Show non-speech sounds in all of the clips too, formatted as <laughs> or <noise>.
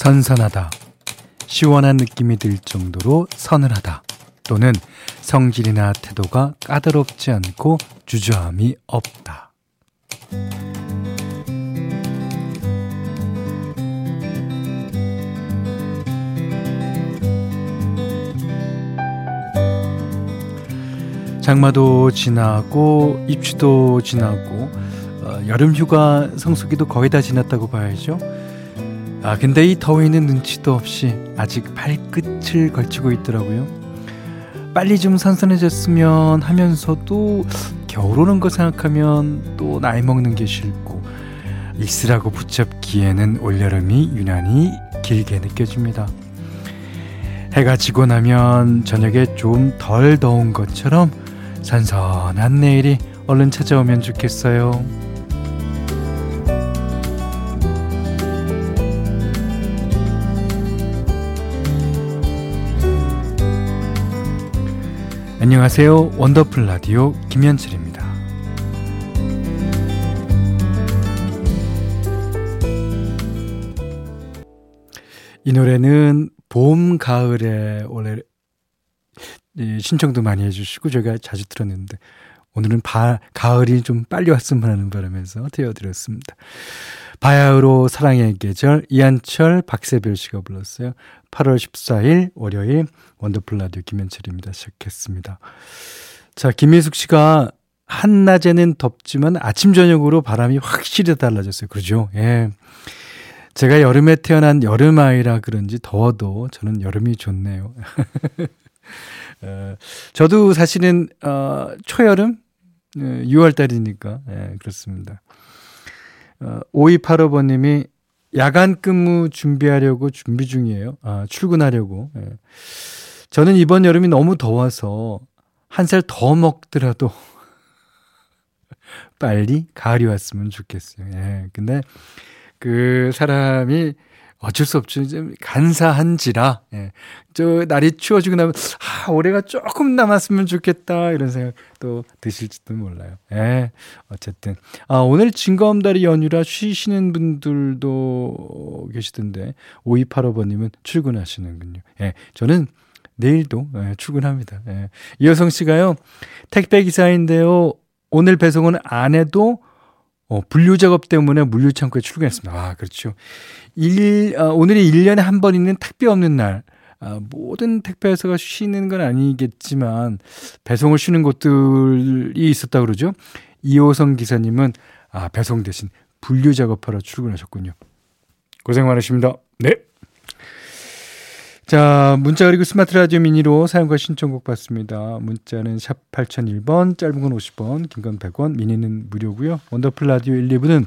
선선하다. 시원한 느낌이 들 정도로 서늘하다. 또는 성질이나 태도가 까다롭지 않고 주저함이 없다. 장마도 지나고 입추도 지나고 어, 여름 휴가 성수기도 거의 다 지났다고 봐야죠. 아 근데 이 더위는 눈치도 없이 아직 발끝을 걸치고 있더라고요. 빨리 좀 선선해졌으면 하면서도 겨울 오는 거 생각하면 또 나이 먹는 게 싫고 있으라고 붙잡기에는 올여름이 유난히 길게 느껴집니다. 해가 지고 나면 저녁에 좀 덜 더운 것처럼 선선한 내일이 얼른 찾아오면 좋겠어요. 안녕하세요. 원더풀 라디오 김현철입니다. 이 노래는 봄, 가을에 원래 신청도 많이 해주시고 저희가 자주 들었는데 오늘은 바, 가을이 좀 빨리 왔으면 하는 바람에서 되어드렸습니다. 바야흐로 사랑의 계절 이한철 박세별 씨가 불렀어요. 8월 14일 월요일 원더풀 라디오 김현철입니다. 시작했습니다. 자 김민숙 씨가 한낮에는 덥지만 아침 저녁으로 바람이 확실히 달라졌어요. 그러죠? 예. 제가 여름에 태어난 여름 아이라 그런지 더워도 저는 여름이 좋네요. <laughs> 어, 저도 사실은, 어, 초여름? 예, 6월 달이니까, 예, 그렇습니다. 어, 5285번님이 야간 근무 준비하려고 준비 중이에요. 아, 출근하려고. 예. 저는 이번 여름이 너무 더워서 한 살 더 먹더라도 <laughs> 빨리 가을이 왔으면 좋겠어요. 예. 근데 그 사람이 어쩔 수 없죠. 좀 간사한지라, 예. 저, 날이 추워지고 나면, 아, 올해가 조금 남았으면 좋겠다. 이런 생각 또 드실지도 몰라요. 예. 어쨌든. 아, 오늘 진검다리 연휴라 쉬시는 분들도 계시던데, 5285번님은 출근하시는군요. 예. 저는 내일도 예, 출근합니다. 예. 이여성 씨가요, 택배 기사인데요, 오늘 배송은 안 해도 어, 분류 작업 때문에 물류 창고에 출근했습니다. 아, 그렇죠. 일, 어, 오늘이 1년에 한 번 있는 택배 없는 날. 아, 모든 택배 회사가 쉬는 건 아니겠지만 배송을 쉬는 곳들이 있었다 그러죠. 이호성 기사님은 아, 배송 대신 분류 작업하러 출근하셨군요. 고생 많으십니다. 네. 자, 문자 그리고 스마트 라디오 미니로 사연과 신청곡 받습니다. 문자는 샵 8001번, 짧은 건 50원, 긴 건 100원, 미니는 무료고요. 원더풀 라디오 1, 2부는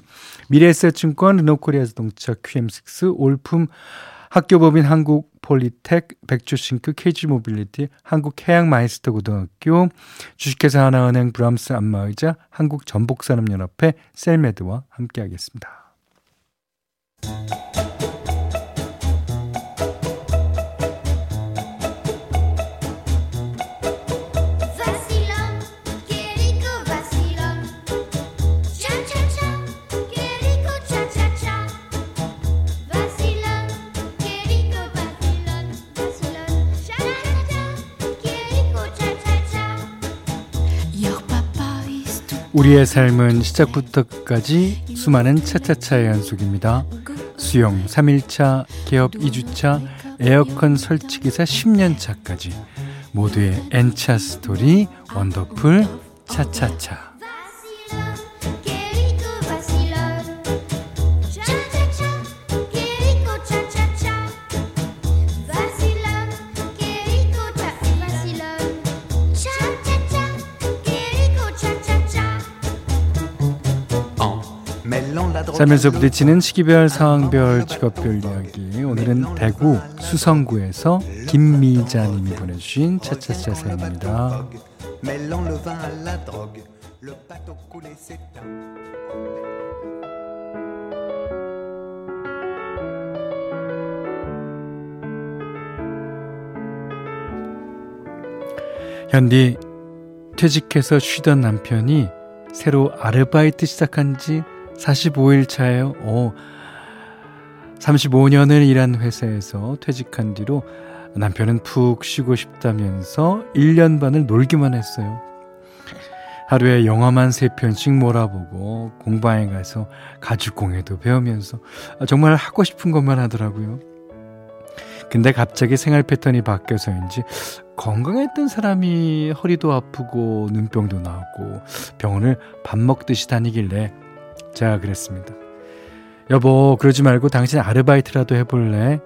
미래에셋증권, 르노코리아 자동차 QM6, 올품 학교법인 한국 폴리텍, 백조싱크, KG모빌리티, 한국해양마이스터 고등학교, 주식회사 하나은행 브람스 안마의자, 한국전복산업연합회 셀메드와 함께하겠습니다. 우리의 삶은 시작부터 끝까지 수많은 차차차의 연속입니다. 수영 3일차, 개업 2주차, 에어컨 설치기사 10년차까지 모두의 N차 스토리 원더풀 차차차 살면서 부딪히는 시기별, 상황별, 직업별 이야기. 오늘은 대구 수성구에서 김미자님이 보내주신 차차차 사연입니다. 현디 퇴직해서 쉬던 남편이 새로 아르바이트 시작한 지 45일 차예요. 어, 35년을 일한 회사에서 퇴직한 뒤로 남편은 푹 쉬고 싶다면서 1년 반을 놀기만 했어요. 하루에 영화만 세 편씩 몰아보고 공방에 가서 가죽공예도 배우면서 정말 하고 싶은 것만 하더라고요. 근데 갑자기 생활 패턴이 바뀌어서인지 건강했던 사람이 허리도 아프고 눈병도 나고 병원을 밥 먹듯이 다니길래 제가 그랬습니다. 여보, 그러지 말고 당신 아르바이트라도 해볼래?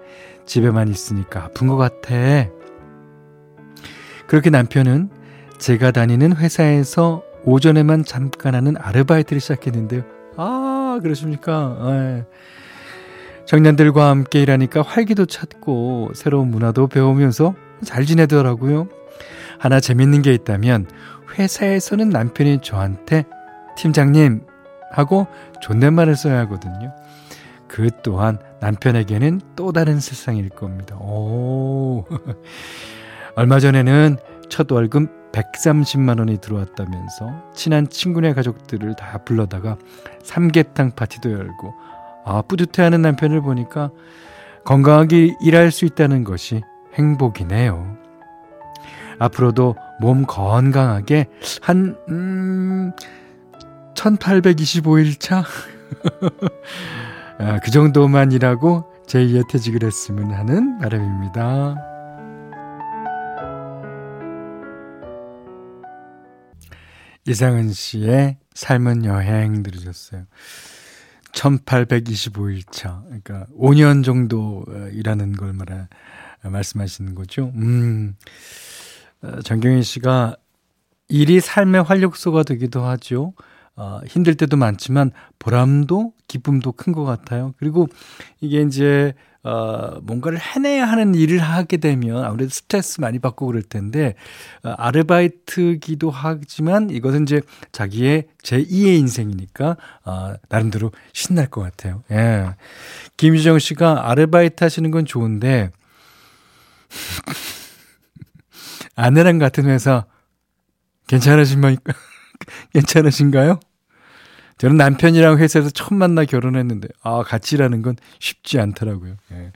집에만 있으니까 아픈 것 같아. 그렇게 남편은 제가 다니는 회사에서 오전에만 잠깐 하는 아르바이트를 시작했는데요. 아, 그러십니까? 네. 청년들과 함께 일하니까 활기도 찾고 새로운 문화도 배우면서 잘 지내더라고요. 하나 재밌는 게 있다면 회사에서는 남편이 저한테 팀장님 하고 존댓말을 써야 하거든요. 그 또한 남편에게는 또 다른 세상일 겁니다. 오. <laughs> 얼마 전에는 첫 월급 130만 원이 들어왔다면서 친한 친구네 가족들을 다 불러다가 삼계탕 파티도 열고 아, 뿌듯해하는 남편을 보니까 건강하게 일할 수 있다는 것이 행복이네요. 앞으로도 몸 건강하게 한, 음, 1825일 차? <laughs> 아, 그 정도만이라고 제2의 퇴직을 했으면 하는 바람입니다. 이상은 씨의 삶은 여행 들으셨어요. 1825일 차. 그러니까 5년 정도 어, 일하는 걸 말하, 말씀하시는 거죠. 음. 어, 정경희 씨가 일이 삶의 활력소가 되기도 하죠. 어, 힘들 때도 많지만 보람도 기쁨도 큰 것 같아요. 그리고 이게 이제 어, 뭔가를 해내야 하는 일을 하게 되면 아무래도 스트레스 많이 받고 그럴 텐데 어, 아르바이트기도 하지만 이것은 이제 자기의 제2의 인생이니까 어, 나름대로 신날 것 같아요. 예. 김유정 씨가 아르바이트 하시는 건 좋은데 <laughs> 아내랑 같은 회사 <laughs> 괜찮으신가요? 괜찮으신가요? 저는 남편이랑 회사에서 처음 만나 결혼했는데, 아, 같이 일하는 건 쉽지 않더라고요. 예.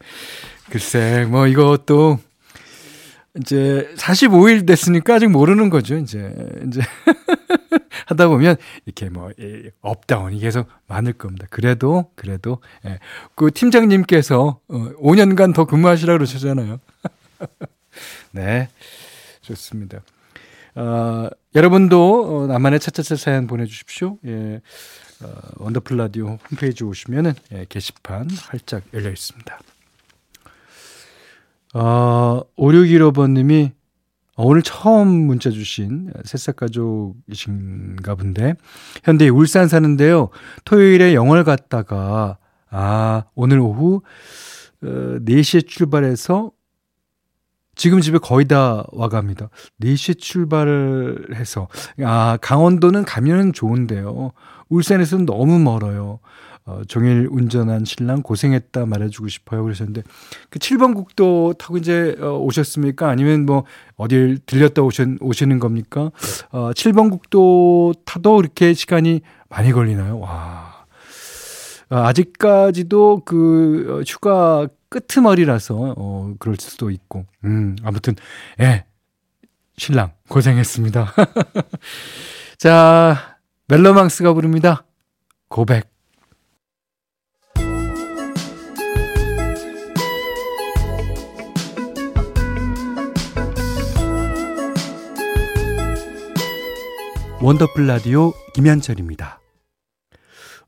글쎄, 뭐, 이것도, 이제, 45일 됐으니까 아직 모르는 거죠, 이제. 이제. <laughs> 하다 보면, 이렇게 뭐, up down이 계속 많을 겁니다. 그래도, 그래도, 예. 그 팀장님께서, 어, 5년간 더 근무하시라고 그러셨잖아요. <laughs> 네. 좋습니다. 어, 여러분도 어, 나만의 차차차 사연 보내주십시오. 예, 어, 원더풀 라디오 홈페이지 오시면은 예, 게시판 활짝 열려 있습니다. 어, 5615번님이 어, 오늘 처음 문자 주신 새싹 가족이신가 본데 현대 울산 사는데요. 토요일에 영월 갔다가 아 오늘 오후 어, 4시에 출발해서 지금 집에 거의 다 와갑니다. 4시에 출발을 해서. 아, 강원도는 가면은 좋은데요. 울산에서는 너무 멀어요. 어, 종일 운전한 신랑 고생했다 말해주고 싶어요. 그러셨는데, 그 7번 국도 타고 이제 어, 오셨습니까? 아니면 뭐, 어딜 들렸다 오셨, 오시는 겁니까? 어, 7번 국도 타도 이렇게 시간이 많이 걸리나요? 와. 어, 아직까지도 그 어, 휴가 끄트머리라서 어 그럴 수도 있고. 음, 아무튼 예. 신랑 고생했습니다. <laughs> 자, 멜로망스가 부릅니다. 고백. 원더풀 라디오 김현철입니다.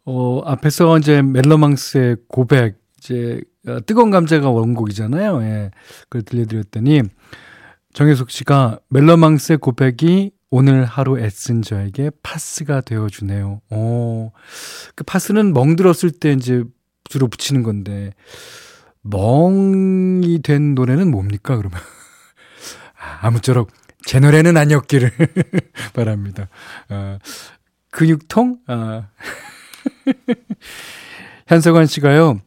어, 앞에서 이제 멜로망스의 고백 이제 어, 뜨거운 감자가 원곡이잖아요. 예. 그걸 들려드렸더니 정혜숙 씨가 멜로망스의 고백이 오늘 하루 애쓴 저에게 파스가 되어주네요. 오, 그 파스는 멍들었을 때 이제 주로 붙이는 건데 멍이 된 노래는 뭡니까 그러면? 아, 아무쪼록 제 노래는 아니었기를 <laughs> 바랍니다. 어, 근육통? 아. <laughs> 현석원 씨가요.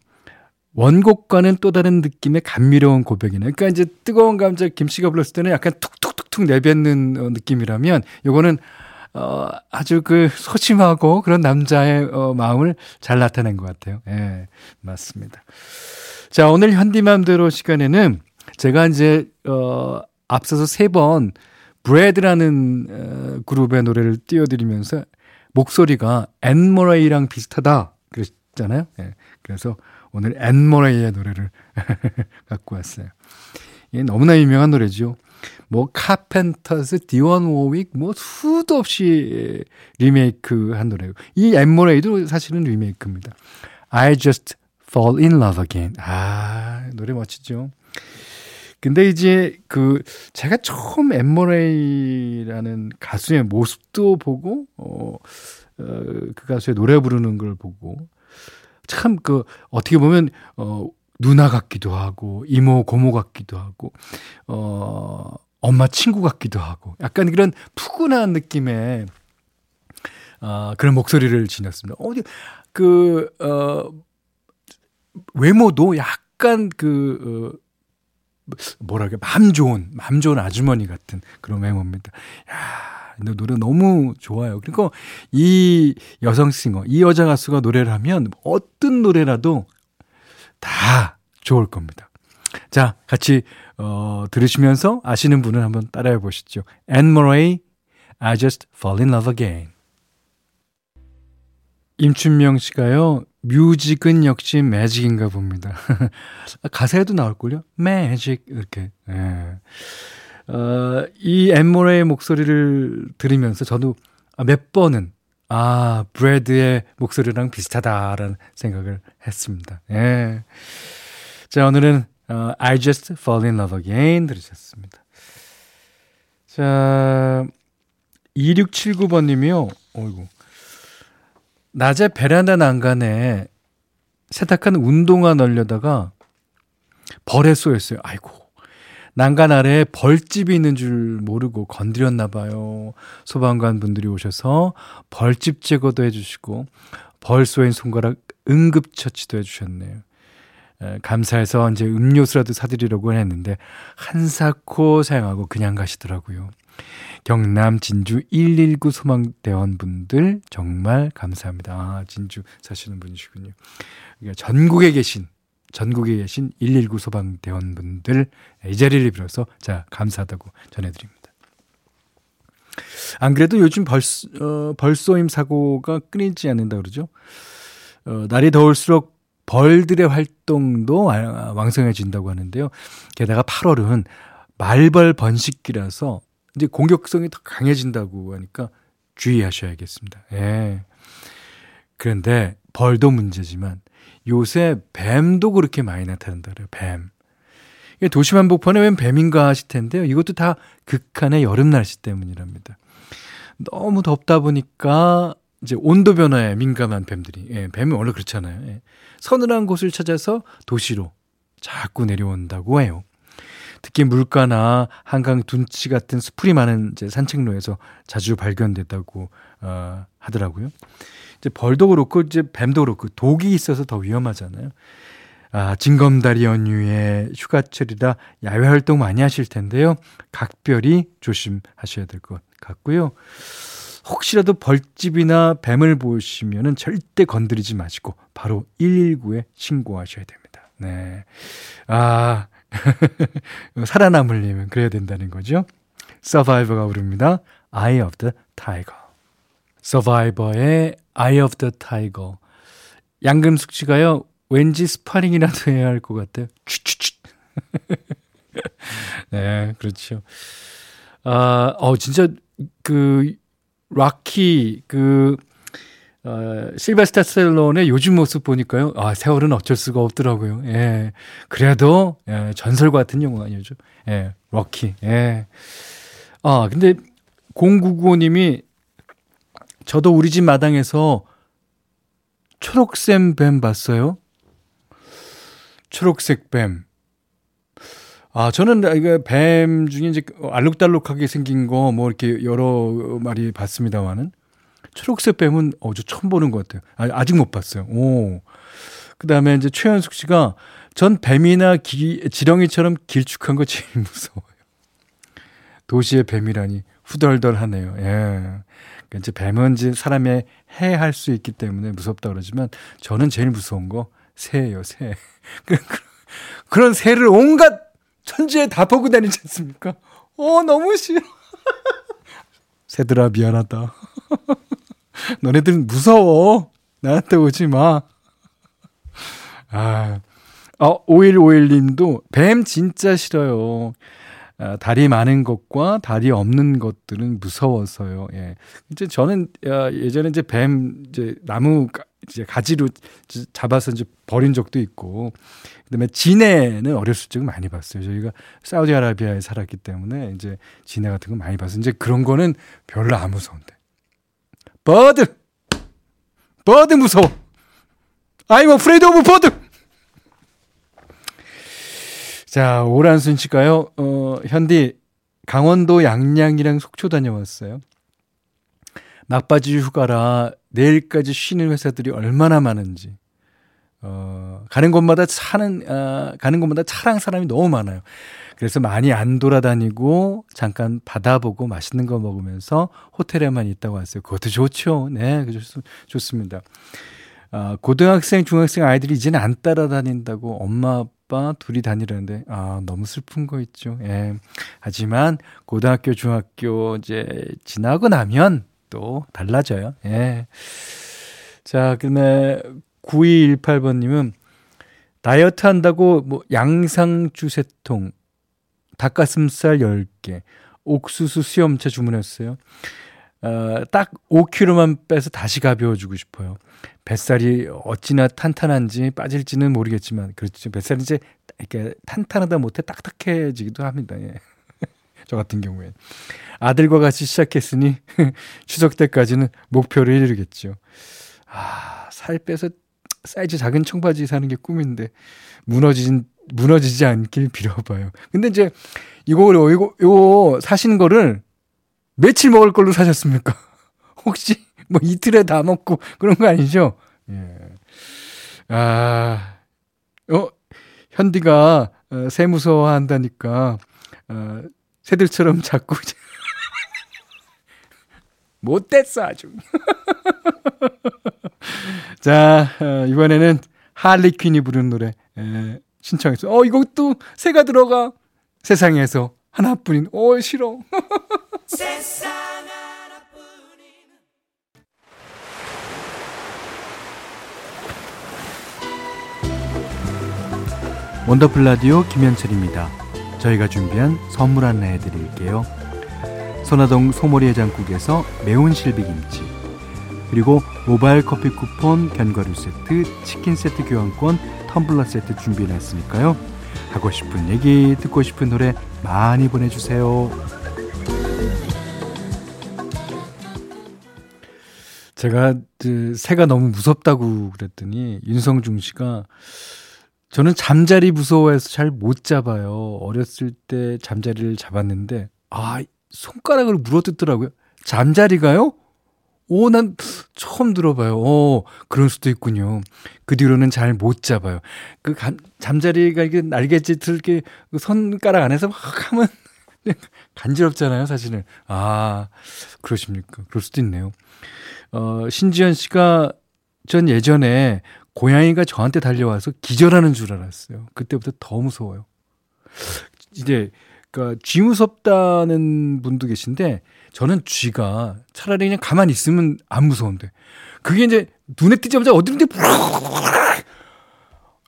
원곡과는 또 다른 느낌의 감미로운 고백이네. 그러니까 이제 뜨거운 감자 김씨가 불렀을 때는 약간 툭툭툭툭 내뱉는 어, 느낌이라면 요거는 어, 아주 그 소심하고 그런 남자의 어, 마음을 잘 나타낸 것 같아요. 예, 맞습니다. 자, 오늘 현디맘대로 시간에는 제가 이제, 어, 앞서서 세 번 브래드라는 어, 그룹의 노래를 띄워드리면서 목소리가 앤 머레이랑 비슷하다 그랬잖아요. 예, 그래서 오늘 앤 머레이의 노래를 <laughs> 갖고 왔어요. 이게 너무나 유명한 노래죠. 뭐 카펜터스, 디온 워윅 뭐 수도 없이 리메이크 한 노래고 이 앤 머레이도 사실은 리메이크입니다. I just fall in love again. 아, 노래 멋지죠. 근데 이제 그 제가 처음 엠모레이라는 가수의 모습도 보고 어, 어, 그 가수의 노래 부르는 걸 보고 참 그 어떻게 보면 어 누나 같기도 하고 이모 고모 같기도 하고 어 엄마 친구 같기도 하고 약간 그런 푸근한 느낌의 어, 그런 목소리를 지녔습니다. 어디 그 어 외모도 약간 그 어, 뭐랄까 맘 좋은 맘 좋은 아주머니 같은 그런 외모입니다. 야, 노래 너무 좋아요. 그리고 이 여성 싱어, 이 여자 가수가 노래를 하면 어떤 노래라도 다 좋을 겁니다. 자, 같이 어, 들으시면서 아시는 분은 한번 따라해 보시죠. Anne Murray, I Just Fall in Love Again. 임춘명 씨가요, 뮤직은 역시 매직인가 봅니다. <laughs> 가사에도 나올걸요? 매직, 이렇게. 예. 어, 이 엠모레의 목소리를 들으면서 저도 몇 번은, 아, 브래드의 목소리랑 비슷하다라는 생각을 했습니다. 예. 자, 오늘은 어, I Just Fall in Love Again 들으셨습니다. 자, 2679번님이요. 어이구. 낮에 베란다 난간에 세탁한 운동화 널려다가 벌에 쏘였어요. 아이고. 난간 아래에 벌집이 있는 줄 모르고 건드렸나 봐요. 소방관 분들이 오셔서 벌집 제거도 해주시고 벌 쏘인 손가락 응급처치도 해주셨네요. 감사해서 이제 음료수라도 사드리려고 했는데 한사코 사용하고 그냥 가시더라고요. 경남 진주 119 소방대원 분들 정말 감사합니다. 아, 진주 사시는 분이시군요. 그러니까 전국에 계신 전국에 계신 119 소방대원분들 이 자리를 빌어서 자 감사하다고 전해드립니다. 안 그래도 요즘 벌, 어, 벌쏘임 사고가 끊이지 않는다 그러죠. 어, 날이 더울수록 벌들의 활동도 왕성해진다고 하는데요. 게다가 8월은 말벌 번식기라서 이제 공격성이 더 강해진다고 하니까 주의하셔야겠습니다. 예. 그런데 벌도 문제지만 요새 뱀도 그렇게 많이 나타난다 그래요. 뱀. 도시 한복판에 웬 뱀인가 하실 텐데요. 이것도 다 극한의 여름 날씨 때문이랍니다. 너무 덥다 보니까 이제 온도 변화에 민감한 뱀들이 예, 뱀이 원래 그렇잖아요. 예. 서늘한 곳을 찾아서 도시로 자꾸 내려온다고 해요. 특히 물가나 한강 둔치 같은 수풀이 많은 이제 산책로에서 자주 발견됐다고 어, 하더라고요. 이제 벌도 그렇고 이제 뱀도 그렇고 독이 있어서 더 위험하잖아요. 아, 징검다리 연휴에 휴가철이라 야외 활동 많이 하실 텐데요. 각별히 조심하셔야 될 것 같고요. 혹시라도 벌집이나 뱀을 보시면은 절대 건드리지 마시고 바로 119에 신고하셔야 됩니다. 네. 아, <laughs> 살아남으려면 그래야 된다는 거죠. 서바이버가 부릅니다. Eye of the Tiger. 서바이버의 Eye of the Tiger. 양금숙 씨가요, 왠지 스파링이라도 해야 할 것 같아요. 추추추. <laughs> 네, 그렇죠. 아, 어, 진짜, 그, 록키 그 어, 실베스타 스탤론의 요즘 모습 보니까요. 아, 세월은 어쩔 수가 없더라고요. 예. 그래도 예, 전설 같은 영화아니죠 예. 럭키. 예. 아, 근데 0995님이 저도 우리 집 마당에서 초록색 뱀 봤어요. 초록색 뱀. 아, 저는 이거 뱀 중에 이제 알록달록하게 생긴 거 뭐 이렇게 여러 마리 봤습니다만은 초록색 뱀은 어제 처음 보는 것 같아요. 아, 아직 못 봤어요. 오. 그 다음에 이제 최현숙 씨가 전 뱀이나 기, 지렁이처럼 길쭉한 거 제일 <laughs> 무서워요. 도시의 뱀이라니 후덜덜하네요. 예. 그러니까 이제 뱀은 이제 사람의 해할 수 있기 때문에 무섭다 그러지만 저는 제일 무서운 거 새예요, 새. <laughs> 그런 새를 온갖 천지에 다 보고 다니지 않습니까? 어, 너무 싫어. <laughs> 새들아, 미안하다. <laughs> 너네들은 무서워. 나한테 오지 마. 아, 어, 5151 님도 뱀 진짜 싫어요. 아, 다리 많은 것과 다리 없는 것들은 무서워서요. 예. 이제 저는 아, 예전에 이제 뱀 이제 나무 이제 가지로 잡아서 이제 버린 적도 있고 그다음에 진해는 어렸을 적에 많이 봤어요. 저희가 사우디아라비아에 살았기 때문에 이제 지네 같은 거 많이 봤어요. 이제 그런 거는 별로 안 무서운데. Bird! Bird 무서워! I'm afraid of bird! 자, 오란순 씨가요, 어, 현디, 강원도 양양이랑 속초 다녀왔어요. 막바지 휴가라 내일까지 쉬는 회사들이 얼마나 많은지. 어, 가는 곳마다 차는, 아, 가는 곳마다 차랑 사람이 너무 많아요. 그래서 많이 안 돌아다니고 잠깐 바다 보고 맛있는 거 먹으면서 호텔에만 있다고 왔어요. 그것도 좋죠. 네, 좋, 좋습니다. 아, 고등학생, 중학생 아이들이 이제는 안 따라다닌다고 엄마, 아빠 둘이 다니려는데 아 너무 슬픈 거 있죠. 예. 하지만 고등학교 중학교 이제 지나고 나면 또 달라져요. 예. 자, 그다음에 9218번 님은 다이어트 한다고 뭐 양상추 세통 닭가슴살 10개, 옥수수 수염차 주문했어요. 어, 딱 5kg만 빼서 다시 가벼워주고 싶어요. 뱃살이 어찌나 탄탄한지 빠질지는 모르겠지만 그렇죠. 뱃살이 이제 이렇게 탄탄하다 못해 딱딱해지기도 합니다. 예. <laughs> 저 같은 경우에 아들과 같이 시작했으니 <laughs> 추석 때까지는 목표를 이루겠죠. 아, 살 빼서 사이즈 작은 청바지 사는 게 꿈인데 무너진 무너지지 않길 빌어봐요. 근데 이제 이거 이거 이거 사신 거를 며칠 먹을 걸로 사셨습니까? <laughs> 혹시 뭐 이틀에 다 먹고 그런 거 아니죠? 예. 아, 어, 현디가 어, 새 무서워한다니까 어, 새들처럼 자꾸 <laughs> 못됐어 아주. <laughs> 자 어, 이번에는 할리 퀸이 부르는 노래 에, 신청했어. 어 이것도 새가 들어가 세상에서 하나뿐인. 어 싫어. <laughs> 원더풀 라디오 김현철입니다. 저희가 준비한 선물 안내해 드릴게요. 선화동 소머리 해장국에서 매운 실비김치 그리고 모바일 커피 쿠폰, 견과류 세트, 치킨 세트 교환권, 텀블러 세트 준비해 놨으니까요. 하고 싶은 얘기, 듣고 싶은 노래 많이 보내주세요. 제가 그 새가 너무 무섭다고 그랬더니 윤성중 씨가 저는 잠자리 무서워해서 잘 못 잡아요. 어렸을 때 잠자리를 잡았는데, 아, 손가락을 물어뜯더라고요. 잠자리가요? 오, 난 처음 들어봐요. 어, 그럴 수도 있군요. 그 뒤로는 잘 못 잡아요. 그 감, 잠자리가 이게 날개짓을 이렇게 그 손가락 안에서 막 하면 <laughs> 간지럽잖아요, 사실은. 아, 그러십니까. 그럴 수도 있네요. 어, 신지현 씨가 전 예전에 고양이가 저한테 달려와서 기절하는 줄 알았어요. 그때부터 더 무서워요. 이제 그러니까 쥐 무섭다는 분도 계신데 저는 쥐가 차라리 그냥 가만히 있으면 안 무서운데 그게 이제 눈에 띄자마자 어디든지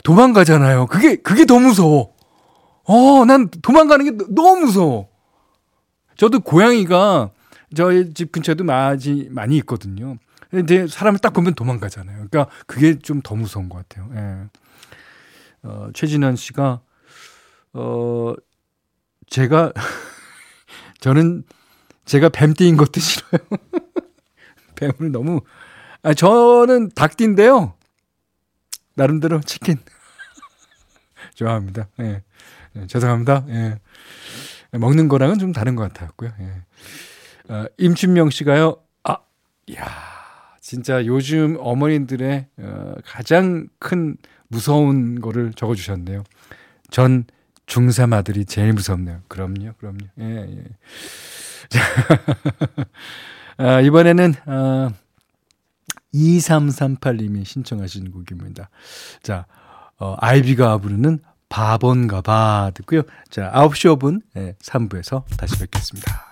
도망가잖아요. 그게 그게 더 무서워. 어, 난 도망가는 게 너무 무서워. 저도 고양이가 저희 집 근처에도 많이 많이 있거든요. 근데 사람을 딱 보면 도망가잖아요. 그러니까 그게 좀 더 무서운 것 같아요. 예. 어, 최진환 씨가 어 제가 <laughs> 저는 제가 뱀띠인 것도 싫어요. <laughs> 뱀을 너무 아 저는 닭띠인데요. 나름대로 치킨 <laughs> 좋아합니다. 예. 예. 죄송합니다. 예. 먹는 거랑은 좀 다른 것 같았고요. 예. 어, 임춘명 씨가요. 아, 야. 진짜 요즘 어머님들의 어, 가장 큰 무서운 거를 적어주셨네요. 전 중3 아들이 제일 무섭네요. 그럼요, 그럼요. 예, 예. 자, <laughs> 아, 이번에는, 어, 2338님이 신청하신 곡입니다. 자, 어, 아이비가 부르는 바본가 봐 듣고요. 자, 9시 5분 네, 3부에서 다시 뵙겠습니다.